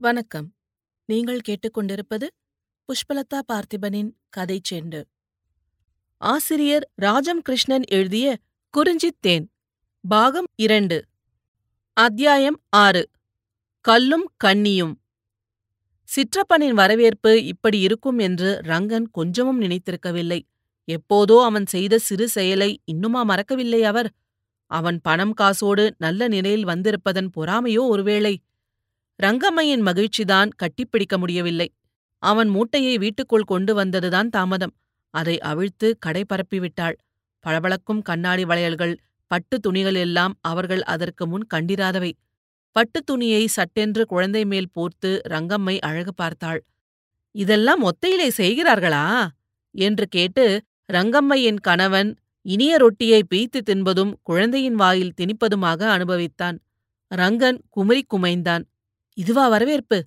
வணக்கம். நீங்கள் கேட்டுக்கொண்டிருப்பது புஷ்பலதா பார்த்திபனின் கதை செண்டு. ஆசிரியர் ராஜம் கிருஷ்ணன் எழுதிய குறிஞ்சித்தேன் பாகம் இரண்டு அத்தியாயம் ஆறு கல்லும் கண்ணியும் சிற்றப்பனின் வரவேற்பு இப்படி இருக்கும் என்று ரங்கன் கொஞ்சமும் நினைத்திருக்கவில்லை. எப்போதோ அவன் செய்த சிறு செயலை இன்னுமா மறக்கவில்லை அவர். அவன் பணம் காசோடு நல்ல நிலையில் வந்திருப்பதன் பொறாமையோ ஒருவேளை ரங்கம்மையின் மகிழ்ச்சிதான் கட்டிப்பிடிக்க முடியவில்லை. அவன் மூட்டையை வீட்டுக்குள் கொண்டு வந்ததுதான் தாமதம். அதை அவிழ்த்து கடை பரப்பிவிட்டாள். பளபளக்கும் கண்ணாடி வளையல்கள் பட்டு துணிகள் எல்லாம் அவர்கள் அதற்கு முன் கண்டிராதவை. பட்டுத் துணியை சட்டென்று குழந்தை மேல் போர்த்து ரங்கம்மை அழகு பார்த்தாள். இதெல்லாம் ஒத்தையிலே செய்கிறார்களா? என்று கேட்டு ரங்கம்மையின் கணவன் இனிய ரொட்டியை பீய்த்து தின்பதும் குழந்தையின் வாயில் திணிப்பதுமாக அனுபவித்தான். ரங்கன் குமரி குமைந்தான். இதுவா வரவேற்பு.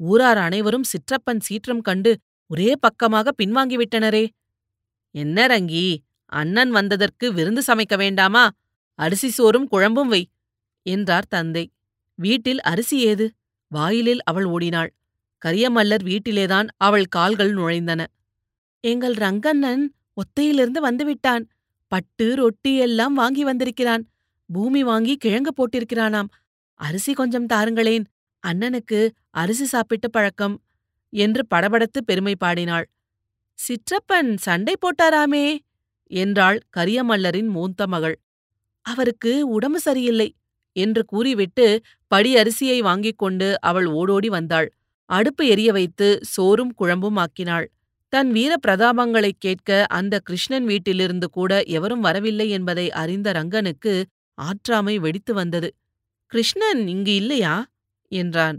ஊரார் அனைவரும் சிற்றப்பன் சீற்றம் கண்டு ஒரே பக்கமாக பின்வாங்கிவிட்டனரே என்ன ரங்கி அண்ணன் வந்ததற்கு விருந்து சமைக்க வேண்டாமா? அரிசி சோறும் குழம்பும் வை என்றார் தந்தை. வீட்டில் அரிசி ஏது? வாயிலில் அவள் ஓடினாள். கரியமல்லர் வீட்டிலேதான் அவள் கால்கள் நுழைந்தன. எங்கள் ரங்கண்ணன் ஒத்தையிலிருந்து வந்துவிட்டான் பட்டு ரொட்டி எல்லாம் வாங்கி வந்திருக்கிறான். பூமி வாங்கி கிழங்கு போட்டிருக்கிறானாம். அரிசி கொஞ்சம் தாருங்களேன். அண்ணனுக்கு அரிசி சாப்பிட்ட பழக்கம் என்று படபடத்து பெருமை பாடினாள். சிற்றப்பன் சண்டை போட்டாராமே என்றாள் கரியமல்லரின் மூத்த மகள். அவருக்கு உடம்பு சரியில்லை என்று கூறிவிட்டு படி அரிசியை வாங்கிக் கொண்டு அவள் ஓடோடி வந்தாள். அடுப்பு எரிய வைத்து சோறும் குழம்பும் ஆக்கினாள். தன் வீர பிரதாபங்களைக் கேட்க அந்த கிருஷ்ணன் வீட்டிலிருந்து கூட எவரும் வரவில்லை என்பதை அறிந்த ரங்கனுக்கு ஆற்றாமை வெடித்து வந்தது. கிருஷ்ணன் இங்கு இல்லையா? என்றான்.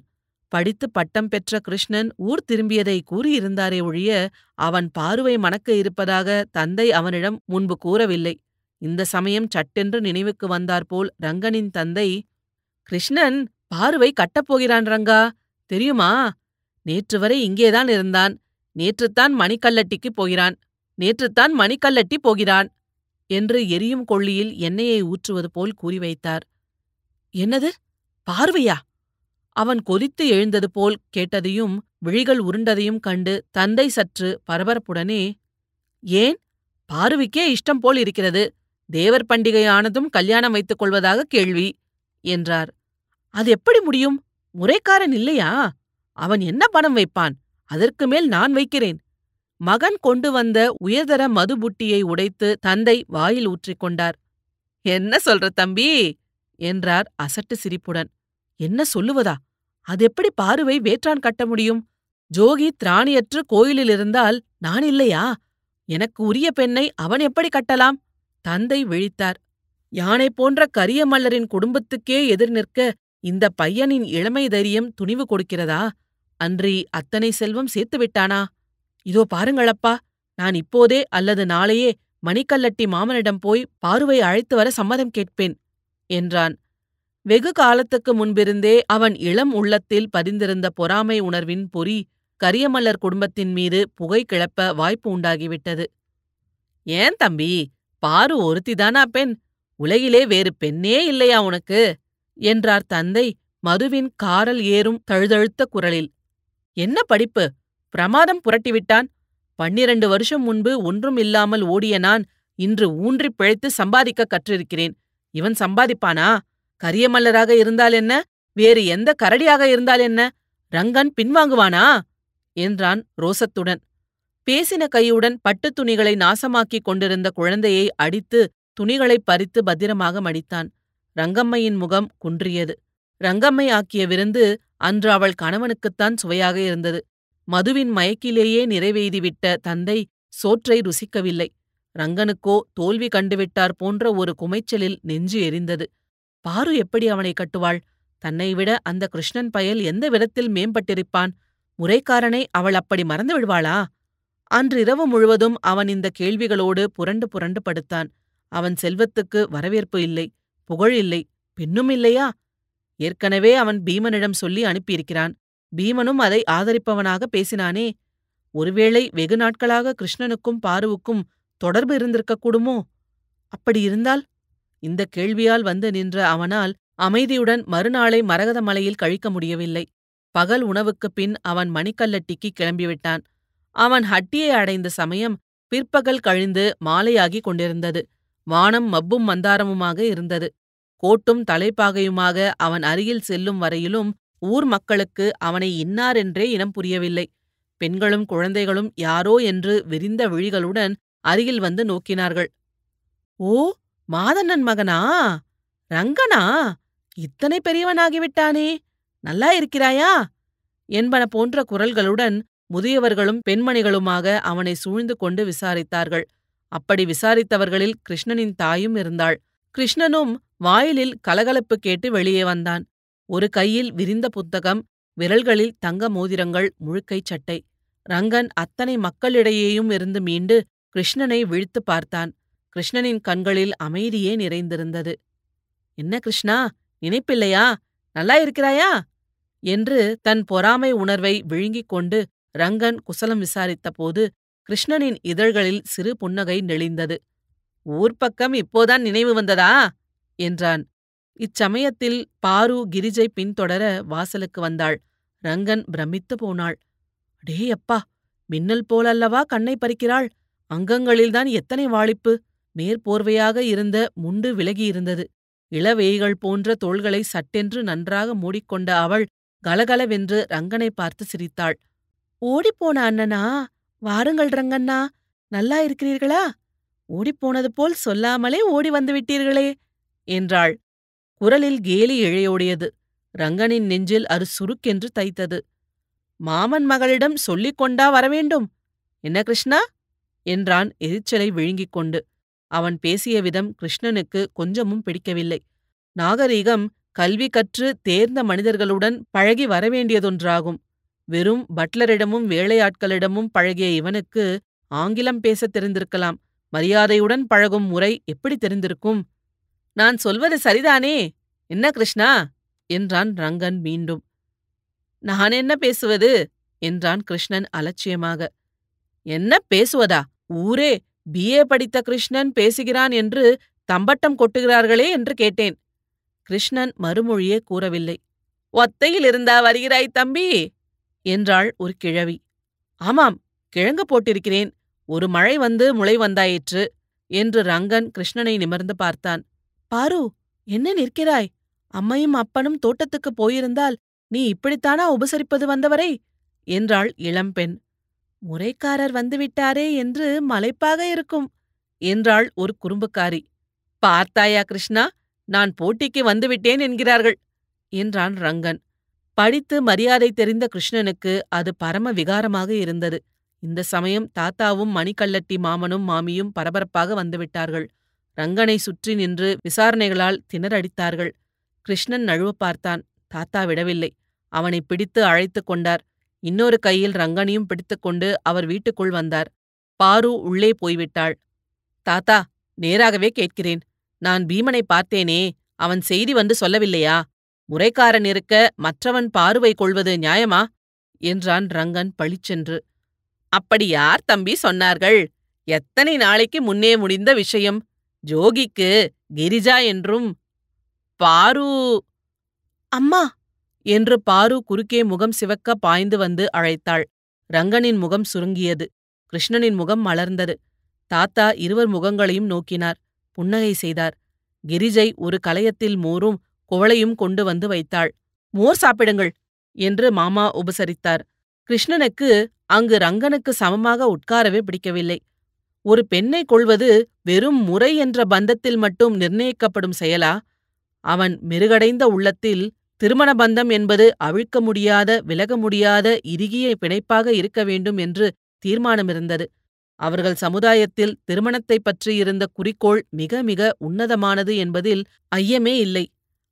படித்து பட்டம் பெற்ற கிருஷ்ணன் ஊர் திரும்பியதை கூறியிருந்தாரே ஒழிய அவன் பார்வை மணக்க இருப்பதாக தந்தை அவனிடம் முன்பு கூறவில்லை. இந்த சமயம் சட்டென்று நினைவுக்கு வந்தாற்போல் ரங்கனின் தந்தை கிருஷ்ணன் பார்வை கட்டப்போகிறான் ரங்கா. தெரியுமா? நேற்று வரை இங்கேதான் இருந்தான். நேற்றுத்தான் மணிக்கல்லட்டிக்கு போகிறான். நேற்றுத்தான் மணிக்கல்லட்டி போகிறான் என்று எரியும் கொள்ளியில் எண்ணெயை ஊற்றுவது போல் கூறி வைத்தார். என்னது? பார்வையா? அவன் கொதித்து எழுந்தது போல் கேட்டதையும் விழிகள் உருண்டதையும் கண்டு தந்தை சற்று பரபரப்புடனே ஏன்? பார்வைக்கே இஷ்டம் போல் இருக்கிறது. தேவர் பண்டிகையானதும் கல்யாணம் வைத்துக் கொள்வதாக கேள்வி என்றார். அது எப்படி முடியும்? முறைக்காரன் இல்லையா? அவன் என்ன பணம் வைப்பான்? அதற்கு மேல் நான் வைக்கிறேன். மகன் கொண்டு வந்த உயர்தர மதுபுட்டியை உடைத்து தந்தை வாயில் ஊற்றிக்கொண்டார் என்ன சொல்ற தம்பி? என்றார் அசட்டு சிரிப்புடன். என்ன சொல்லுவதா? அதெப்படி பாருவை வேற்றான் கட்ட முடியும்? ஜோகி திராணியற்று கோயிலில் இருந்தால் நான் இல்லையா? எனக்கு உரிய பெண்ணை அவன் எப்படி கட்டலாம்? தந்தை விழித்தார். யானை போன்ற கரிய மல்லரின் குடும்பத்துக்கே எதிர் நிற்க இந்த பையனின் இளமை தைரியம் துணிவு கொடுக்கிறதா? அன்றி அத்தனை செல்வம் சேர்த்து விட்டானா? இதோ பாருங்களப்பா நான் இப்போதே அல்லது நாளையே மணிக்கல்லட்டி மாமனிடம் போய் பாருவை அழைத்து வர சம்மதம் கேட்பேன் என்றான். வெகு காலத்துக்கு முன்பிருந்தே அவன் இளம் உள்ளத்தில் பதிந்திருந்த பொறாமை உணர்வின் பொறி கரியமல்லர் குடும்பத்தின் மீது புகை கிளப்ப வாய்ப்பு உண்டாகிவிட்டது. ஏன் தம்பி? பாரு ஒருத்திதானா பெண்? உலகிலே வேறு பெண்ணே இல்லையா உனக்கு? என்றார் தந்தை மதுவின் காரல் ஏறும் தழுதழுத்த குரலில். என்ன படிப்பு? பிரமாதம் புரட்டிவிட்டான். பன்னிரண்டு வருஷம் முன்பு ஒன்றும் இல்லாமல் ஓடிய நான் இன்று ஊன்றிப் பிழைத்து சம்பாதிக்க கற்றிருக்கிறேன். இவன் சம்பாதிப்பானா? கரியமல்லராக இருந்தால் என்ன? வேறு எந்த கரடியாக இருந்தால் என்ன? ரங்கன் பின்வாங்குவானா? என்றான் ரோசத்துடன். பேசின கையுடன் பட்டுத் துணிகளை நாசமாக்கிக் கொண்டிருந்த குழந்தையை அடித்து துணிகளைப் பறித்து பத்திரமாக மடித்தான். ரங்கம்மையின் முகம் குன்றியது. ரங்கம்மை ஆக்கிய விருந்து அன்று அவள் கணவனுக்குத்தான் சுவையாக இருந்தது. மதுவின் மயக்கிலேயே நிறைவேய்திவிட்ட தந்தை சோற்றை ருசிக்கவில்லை. ரங்கனுக்கோ தோல்வி கண்டுவிட்டார் போன்ற ஒரு குமைச்சலில் நெஞ்சு எரிந்தது. பாரு எப்படி அவனை கட்டுவாள். தன்னை விட அந்த கிருஷ்ணன் பயல் எந்த விதத்தில் மேம்பட்டிருப்பான்? முறைக்காரனை அவள் அப்படி மறந்து விடுவாளா? அன்றிரவு முழுவதும் அவன் இந்த கேள்விகளோடு புரண்டு புரண்டு படுத்தான். அவன் செல்வத்துக்கு வரவேற்பு இல்லை புகழ் இல்லை பெண்ணும் இல்லையா? ஏற்கனவே அவன் பீமனிடம் சொல்லி அனுப்பியிருக்கிறான். பீமனும் அதை ஆதரிப்பவனாக பேசினானே. ஒருவேளை வெகு நாட்களாக கிருஷ்ணனுக்கும் பாருவுக்கும் தொடர்பு இருந்திருக்கக்கூடுமோ? அப்படி இருந்தால் இந்த கேள்வியால் வந்து நின்ற அவனால் அமைதியுடன் மறுநாளை மரகத மலையில் கழிக்க முடியவில்லை. பகல் உணவுக்குப் பின் அவன் மணிக்கல்லட்டிக்கு கிளம்பிவிட்டான். அவன் ஹட்டியை அடைந்த சமயம் பிற்பகல் கழிந்து மாலையாகிக் கொண்டிருந்தது. வானம் மப்பும் மந்தாரமுமாக இருந்தது. கோட்டும் தலைப்பாகையுமாக அவன் அருகில் செல்லும் வரையிலும் ஊர் மக்களுக்கு அவனை இன்னாரென்றே இனம் புரியவில்லை. பெண்களும் குழந்தைகளும் யாரோ என்று விரிந்த விழிகளுடன் அருகில் வந்து நோக்கினார்கள். ஓ மாதண்ணன் மகனா? ரங்கனா? இத்தனை பெரியவனாகிவிட்டானே நல்லா இருக்கிறாயா? என்பன போன்ற குரல்களுடன் முதியவர்களும் பெண்மணிகளுமாக அவனை சூழ்ந்து கொண்டு விசாரித்தார்கள். அப்படி விசாரித்தவர்களில் கிருஷ்ணனின் தாயும் இருந்தாள். கிருஷ்ணனும் வாயிலில் கலகலப்பு கேட்டு வெளியே வந்தான். ஒரு கையில் விரிந்த புத்தகம் விரல்களில் தங்க மோதிரங்கள் முழுக்கைச் சட்டை. ரங்கன் அத்தனை மக்களிடையேயும் இருந்து மீண்டு கிருஷ்ணனை விழித்து பார்த்தான். கிருஷ்ணனின் கண்களில் அமைதியே நிறைந்திருந்தது. என்ன கிருஷ்ணா நினைப்பில்லையா? நல்லா இருக்கிறாயா? என்று தன் பொறாமை உணர்வை விழுங்கிக் கொண்டு ரங்கன் குசலம் விசாரித்தபோது கிருஷ்ணனின் இதழ்களில் சிறு புன்னகை நெளிந்தது. ஊர்ப்பக்கம் இப்போதான் நினைவு வந்ததா? என்றான். இச்சமயத்தில் பாரு கிரிஜை பின்தொடர வாசலுக்கு வந்தாள். ரங்கன் பிரமித்து போனாள். அடேயப்பா மின்னல் போலல்லவா கண்ணை பறிக்கிறாள்? அங்கங்களில்தான் எத்தனை வாளிப்பு? மேற்போர்வையாக இருந்த முண்டு விலகியிருந்தது. இளவேய்கள் போன்ற தோள்களை சட்டென்று நன்றாக மூடிக்கொண்ட அவள் கலகலவென்று ரங்கனை பார்த்து சிரித்தாள். ஓடிப்போன அண்ணனா வாருங்கள் ரங்கண்ணா நல்லா இருக்கிறீர்களா? ஓடிப்போனது போல் சொல்லாமலே ஓடி வந்து விட்டீர்களே என்றாள். குரலில் கேலி இழையோடியது. ரங்கனின் நெஞ்சில் அது சுருக்கென்று தைத்தது. மாமன் மகளிடம் சொல்லிக் கொண்டா வரவேண்டும். என்ன கிருஷ்ணா? என்றான் எரிச்சலை விழுங்கிக் கொண்டு அவன் பேசிய விதம் கிருஷ்ணனுக்கு கொஞ்சமும் பிடிக்கவில்லை. நாகரீகம் கல்வி கற்று தேர்ந்த மனிதர்களுடன் பழகி வரவேண்டியதொன்றாகும் வெறும் பட்லரிடமும் வேலையாட்களிடமும் பழகிய இவனுக்கு ஆங்கிலம் பேசத் தெரிந்திருக்கலாம். மரியாதையுடன் பழகும் முறை எப்படி தெரிந்திருக்கும்? நான் சொல்வது சரிதானே? என்ன கிருஷ்ணா? என்றான் ரங்கன் மீண்டும். நான் என்ன பேசுவது? என்றான் கிருஷ்ணன் அலட்சியமாக. என்ன பேசுவதா? ஊரே! பிஏ படித்த கிருஷ்ணன் பேசுகிறான் என்று தம்பட்டம் கொட்டுகிறார்களே என்று கேட்டேன். கிருஷ்ணன் மறுமொழியே கூறவில்லை. ஒத்தையில் இருந்தா வருகிறாய் தம்பி என்றாள் ஒரு கிழவி. ஆமாம் கிழங்கு போட்டிருக்கிறேன். ஒரு மழை வந்து முளை வந்தாயிற்று என்று ரங்கன் கிருஷ்ணனை நிமிர்ந்து பார்த்தான். பாரு என்ன நிற்கிறாய்? அம்மையும் அப்பனும் தோட்டத்துக்குப் போயிருந்தால் நீ இப்படித்தானா உபசரிப்பது வந்தவரை? என்றாள் இளம்பெண். முறைக்காரர் வந்துவிட்டாரே என்று மலைப்பாக இருக்கும் என்றாள் ஒரு குறும்புக்காரி. பார்த்தாயா கிருஷ்ணா நான் போட்டிக்கு வந்துவிட்டேன் என்கிறார்கள் என்றான் ரங்கன். படித்து மரியாதை தெரிந்த கிருஷ்ணனுக்கு அது பரம விகாரமாக இருந்தது. இந்த சமயம் தாத்தாவும் மணிக்கல்லட்டி மாமனும் மாமியும் பரபரப்பாக வந்துவிட்டார்கள். ரங்கனை சுற்றி நின்று விசாரணைகளால் திணறடித்தார்கள். கிருஷ்ணன் நழுவ பார்த்தான். தாத்தா விடவில்லை. அவனை பிடித்து அழைத்துக் கொண்டார். இன்னொரு கையில் ரங்கனையும் பிடித்துக்கொண்டு அவர் வீட்டுக்குள் வந்தார். பாரு உள்ளே போய்விட்டாள். தாத்தா நேராகவே கேட்கிறேன். நான் பீமனை பார்த்தேனே அவன் செய்தி வந்து சொல்லவில்லையா? முறைக்காரன் இருக்க மற்றவன் பார்வை கொள்வது நியாயமா? என்றான் ரங்கன் பளிச்சென்று. அப்படி யார் தம்பி சொன்னார்கள்? எத்தனை நாளைக்கு முன்னே முடிந்த விஷயம். ஜோகிக்கு கிரிஜா என்றும். பாரு. அம்மா என்று பாரு குறுக்கே முகம் சிவக்க பாய்ந்து வந்து அழைத்தாள். ரங்கனின் முகம் சுருங்கியது. கிருஷ்ணனின் முகம் மலர்ந்தது. தாத்தா இருவர் முகங்களையும் நோக்கினார். புன்னகை செய்தார். கிரிஜை ஒரு கலயத்தில் மோரும் குவளையும் கொண்டு வந்து வைத்தாள். மோர் சாப்பிடுங்கள் என்று மாமா உபசரித்தார். கிருஷ்ணனுக்கு அங்கு ரங்கனுக்கு சமமாக உட்காரவே பிடிக்கவில்லை. ஒரு பெண்ணை கொள்வது வெறும் முறை என்ற பந்தத்தில் மட்டும் நிர்ணயிக்கப்படும் செயலா? அவன் மிருகடைந்த உள்ளத்தில் திருமண பந்தம் என்பது அவிழ்க்க முடியாத விலக முடியாத இறுகிய பிணைப்பாக இருக்க வேண்டும் என்று தீர்மானமிருந்தது. அவர்கள் சமுதாயத்தில் திருமணத்தைப் பற்றியிருந்த குறிக்கோள் மிக மிக உன்னதமானது என்பதில் ஐயமே இல்லை.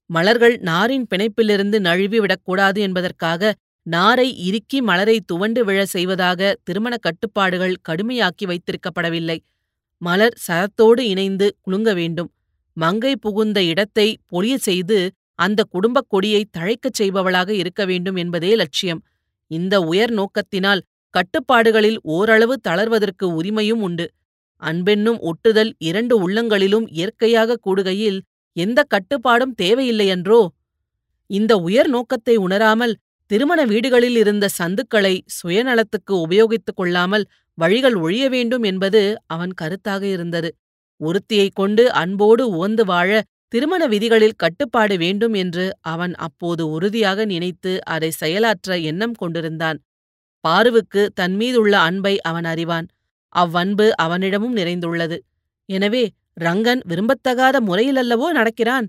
மலர்கள் நாரின் பிணைப்பிலிருந்து நழுவி விடக்கூடாது என்பதற்காக நாரை இறுக்கி மலரை துவண்டு விழ செய்வதாக திருமண கட்டுப்பாடுகள் கடுமையாக்கி வைத்திருக்கப்படவில்லை. மலர் சரத்தோடு இணைந்து குலுங்க வேண்டும். மங்கை புகுந்த இடத்தை பொழிய செய்து அந்த குடும்பக் கொடியை தழைக்கச் செய்பவளாக இருக்க வேண்டும் என்பதே லட்சியம். இந்த உயர் நோக்கத்தினால் கட்டுப்பாடுகளில் ஓரளவு தளர்வதற்கு உரிமையும் உண்டு. அன்பென்னும் ஒட்டுதல் இரண்டு உள்ளங்களிலும் இயற்கையாக கூடுகையில் எந்த கட்டுப்பாடும் தேவையில்லையன்றோ? இந்த உயர் நோக்கத்தை உணராமல் திருமண வீடுகளில் இருந்த சந்துக்களை சுயநலத்துக்கு உபயோகித்துக் கொள்ளாமல் வழிகள் ஒழிய வேண்டும் என்பது அவன் கருத்தாக இருந்தது. ஒருத்தியைக் கொண்டு அன்போடு உவந்து வாழ திருமண விதிகளில் கட்டுப்பாடு வேண்டும் என்று அவன் அப்போது உறுதியாக நினைத்து அதை செயலாற்ற எண்ணம் கொண்டிருந்தான். பாருவுக்கு தன்மீதுள்ள அன்பை அவன் அறிவான். அவ்வன்பு அவனிடமும் நிறைந்துள்ளது. எனவே ரங்கன் விரும்பத்தகாத முறையிலல்லவோ நடக்கிறான்?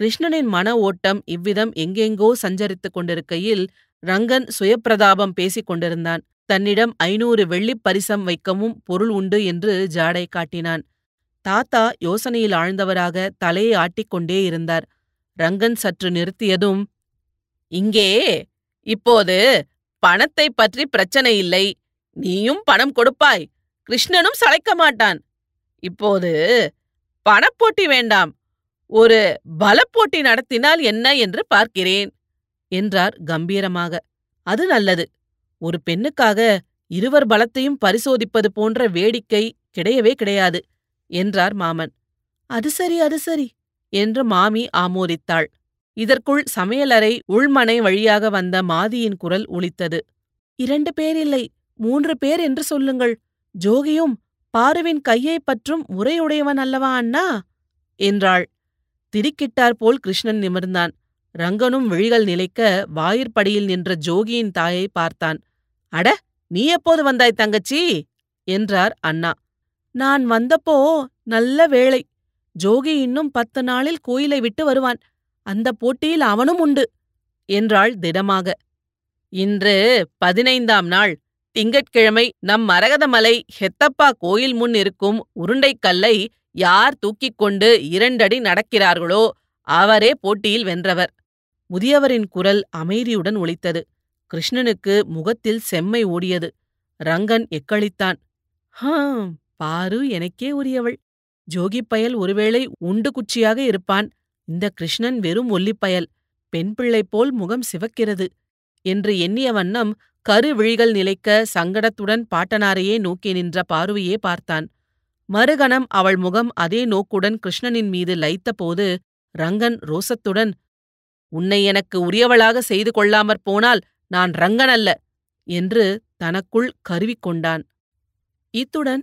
கிருஷ்ணனின் மன ஓட்டம் இவ்விதம் எங்கெங்கோ சஞ்சரித்துக் கொண்டிருக்கையில் ரங்கன் சுயப்பிரதாபம் பேசிக் கொண்டிருந்தான். தன்னிடம் ஐநூறு வெள்ளிப் பரிசம் வைக்கவும் பொருள் உண்டு என்று ஜாடை காட்டினான். தாத்தா யோசனையில் ஆழ்ந்தவராக தலையை ஆட்டிக்கொண்டே இருந்தார். ரங்கன் சற்று நிறுத்தியதும் இங்கே இப்போது பணத்தை பற்றி பிரச்சனை இல்லை. நீயும் பணம் கொடுப்பாய். கிருஷ்ணனும் சளைக்க மாட்டான். இப்போது பணப்போட்டி வேண்டாம். ஒரு பலப்போட்டி நடத்தினால் என்ன என்று பார்க்கிறேன் என்றார் கம்பீரமாக. அது நல்லது. ஒரு பெண்ணுக்காக இருவர் பலத்தையும் பரிசோதிப்பது போன்ற வேடிக்கை கிடையவே கிடையாது. என்றார் மாமன். அது சரி அது சரி என்று மாமி ஆமோதித்தாள். இதற்குள் சமையலறை உள்மனை வழியாக வந்த மாதியின் குரல் ஒலித்தது. இரண்டு பேர் இல்லை மூன்று பேர் என்று சொல்லுங்கள். ஜோகியும் பாருவின் கையைப் பற்றும் முறையுடையவன் அல்லவா அண்ணா? என்றாள். திடுக்கிட்டார் போல் கிருஷ்ணன் நிமிர்ந்தான். ரங்கனும் விழிகள் நிலைக்க வாயிற்படியில் நின்ற ஜோகியின் தாயை பார்த்தான். அட நீ எப்போது வந்தாய் தங்கச்சி? என்றார் அண்ணா. நான் வந்தப்போ நல்ல வேளை. ஜோகி இன்னும் பத்து நாளில் கோயிலை விட்டு வருவான். அந்த போட்டியில் அவனும் உண்டு என்றாள் திடமாக. இன்று பதினைந்தாம் நாள். திங்கட்கிழமை நம் மரகதமலை ஹெத்தப்பா கோயில் முன் இருக்கும் உருண்டைக் கல்லை யார் தூக்கிக் கொண்டு இரண்டடி நடக்கிறார்களோ அவரே போட்டியில் வென்றவர். முதியவரின் குரல் அமைதியுடன் ஒலித்தது. கிருஷ்ணனுக்கு முகத்தில் செம்மை ஓடியது. ரங்கன் எக்களித்தான். ஹம்! பாரு எனக்கே உரியவள். ஜோகிப்பயல் ஒருவேளை உண்டு குச்சியாக இருப்பான். இந்த கிருஷ்ணன் வெறும் ஒல்லிப்பயல் பெண் பிள்ளை போல் முகம் சிவக்கிறது. என்று எண்ணிய வண்ணம் கருவிழிகள் நிலைக்க சங்கடத்துடன் பாட்டனாரையே நோக்கி நின்ற பார்வையே பார்த்தான். மறுகணம் அவள் முகம் அதே நோக்குடன் கிருஷ்ணனின் மீது லைத்தபோது ரங்கன் ரோசத்துடன் உன்னை எனக்கு உரியவளாக செய்து கொள்ளாமற் போனால் நான் ரங்கன் அல்ல என்று தனக்குள் கருவிக்கொண்டான் இத்துடன்